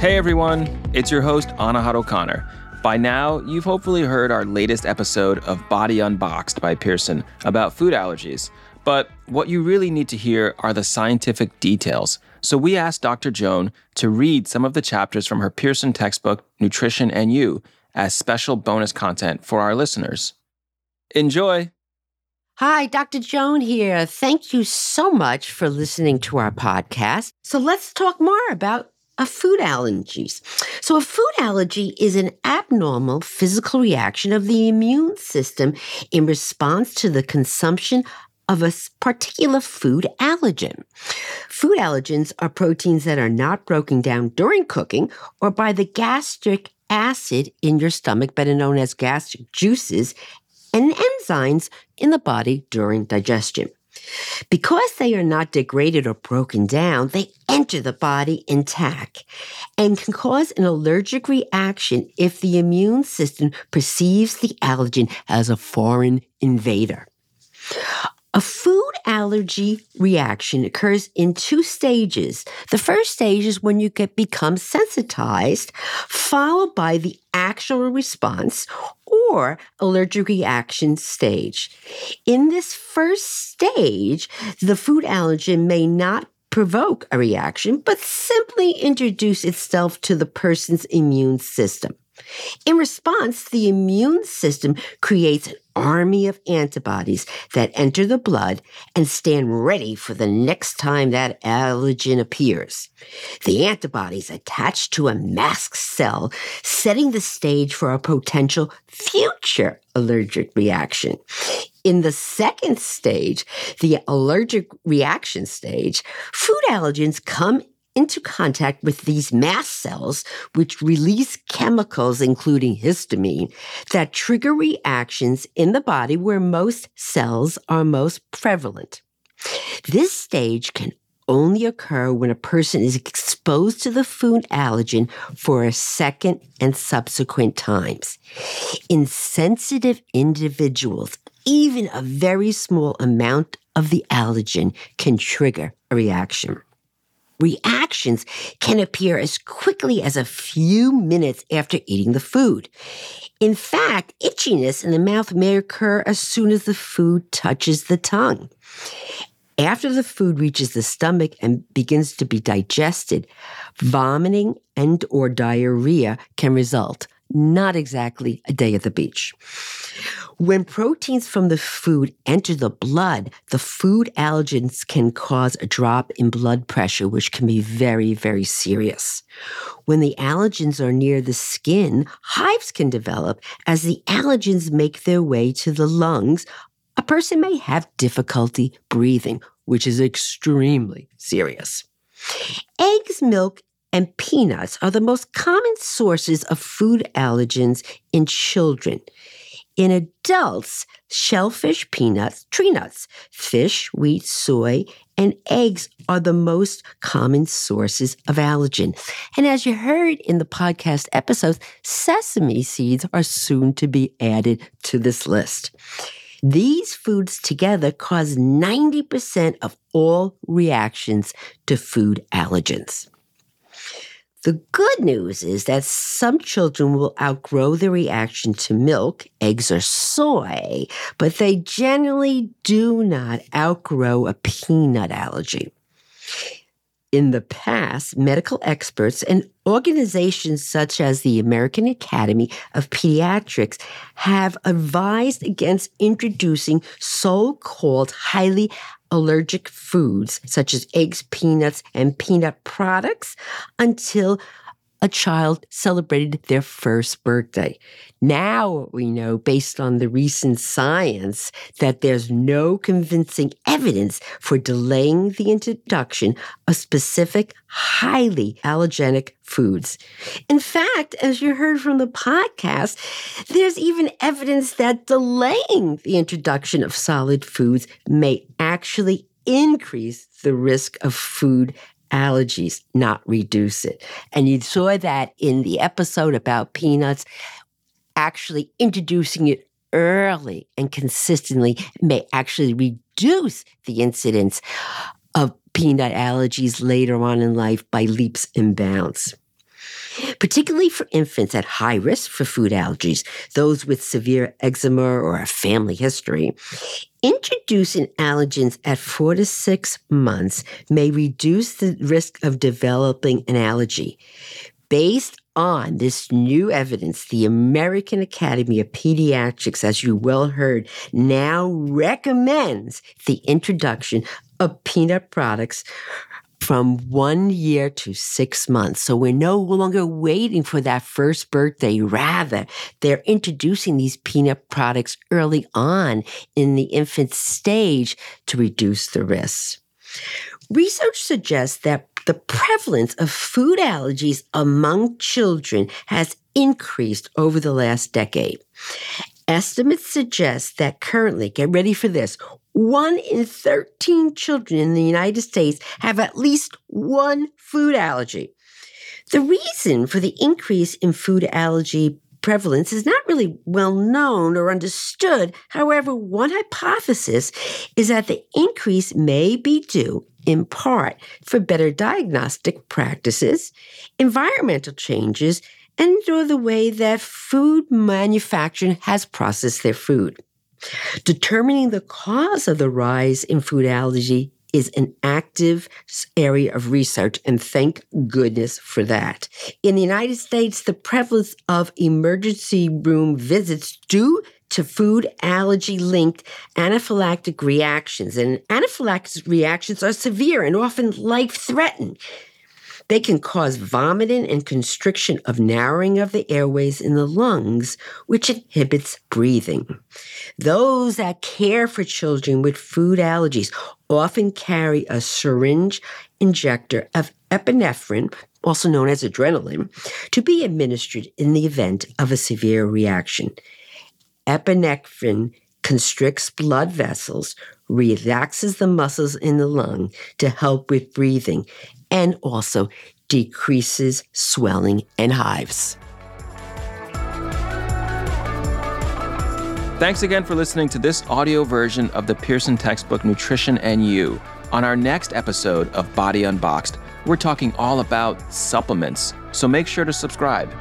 Hey everyone, it's your host, Anahad O'Connor. By now, you've hopefully heard our latest episode of Body Unboxed by Pearson about food allergies. But what you really need to hear are the scientific details. So we asked Dr. Joan to read some of the chapters from her Pearson textbook, Nutrition and You, as special bonus content for our listeners. Enjoy! Hi, Dr. Joan here. Thank you so much for listening to our podcast. So let's talk more about a food allergies. So a food allergy is an abnormal physical reaction of the immune system in response to the consumption of a particular food allergen. Food allergens are proteins that are not broken down during cooking or by the gastric acid in your stomach, better known as gastric juices, and enzymes in the body during digestion. Because they are not degraded or broken down, they enter the body intact and can cause an allergic reaction if the immune system perceives the allergen as a foreign invader. A food allergy reaction occurs in two stages. The first stage is when you get become sensitized, followed by the actual response or allergic reaction stage. In this first stage, the food allergen may not provoke a reaction, but simply introduce itself to the person's immune system. In response, the immune system creates an army of antibodies that enter the blood and stand ready for the next time that allergen appears. The antibodies attach to a mast cell, setting the stage for a potential future allergic reaction. In the second stage, the allergic reaction stage, food allergens come into contact with these mast cells, which release chemicals, including histamine, that trigger reactions in the body where mast cells are most prevalent. This stage can only occur when a person is exposed to the food allergen for a second and subsequent times. In sensitive individuals, even a very small amount of the allergen can trigger a reaction. Reactions can appear as quickly as a few minutes after eating the food. In fact, itchiness in the mouth may occur as soon as the food touches the tongue. After the food reaches the stomach and begins to be digested, vomiting and or diarrhea can result. Not exactly a day at the beach. When proteins from the food enter the blood, the food allergens can cause a drop in blood pressure, which can be very, very serious. When the allergens are near the skin, hives can develop as the allergens make their way to the lungs. A person may have difficulty breathing, which is extremely serious. Eggs, milk, and peanuts are the most common sources of food allergens in children. In adults, shellfish, peanuts, tree nuts, fish, wheat, soy, and eggs are the most common sources of allergen. And as you heard in the podcast episodes, sesame seeds are soon to be added to this list. These foods together cause 90% of all reactions to food allergens. The good news is that some children will outgrow their reaction to milk, eggs, or soy, but they generally do not outgrow a peanut allergy. In the past, medical experts and organizations such as the American Academy of Pediatrics have advised against introducing so called highly allergic foods such as eggs, peanuts, and peanut products until a child celebrated their first birthday. Now we know, based on the recent science, that there's no convincing evidence for delaying the introduction of specific highly allergenic foods. In fact, as you heard from the podcast, there's even evidence that delaying the introduction of solid foods may actually increase the risk of food allergies, not reduce it. And you saw that in the episode about peanuts, actually introducing it early and consistently may actually reduce the incidence of peanut allergies later on in life by leaps and bounds. Particularly for infants at high risk for food allergies, those with severe eczema or a family history. Introducing allergens at four to six months may reduce the risk of developing an allergy. Based on this new evidence, the American Academy of Pediatrics, as you well heard, now recommends the introduction of peanut products from one year to six months. So we're no longer waiting for that first birthday. Rather, they're introducing these peanut products early on in the infant stage to reduce the risks. Research suggests that the prevalence of food allergies among children has increased over the last decade. Estimates suggest that currently, get ready for this, one in 13 children in the United States have at least one food allergy. The reason for the increase in food allergy prevalence is not really well known or understood. However, one hypothesis is that the increase may be due in part for better diagnostic practices, environmental changes, and or the way that food manufacturing has processed their food. Determining the cause of the rise in food allergy is an active area of research, and thank goodness for that. In the United States, the prevalence of emergency room visits due to food allergy linked anaphylactic reactions, and anaphylactic reactions are severe and often life threatening. They can cause vomiting and constriction of narrowing of the airways in the lungs, which inhibits breathing. Those that care for children with food allergies often carry a syringe injector of epinephrine, also known as adrenaline, to be administered in the event of a severe reaction. Epinephrine constricts blood vessels, relaxes the muscles in the lung to help with breathing, and also decreases swelling and hives. Thanks again for listening to this audio version of the Pearson textbook Nutrition and You. On our next episode of Body Unboxed, we're talking all about supplements, so make sure to subscribe.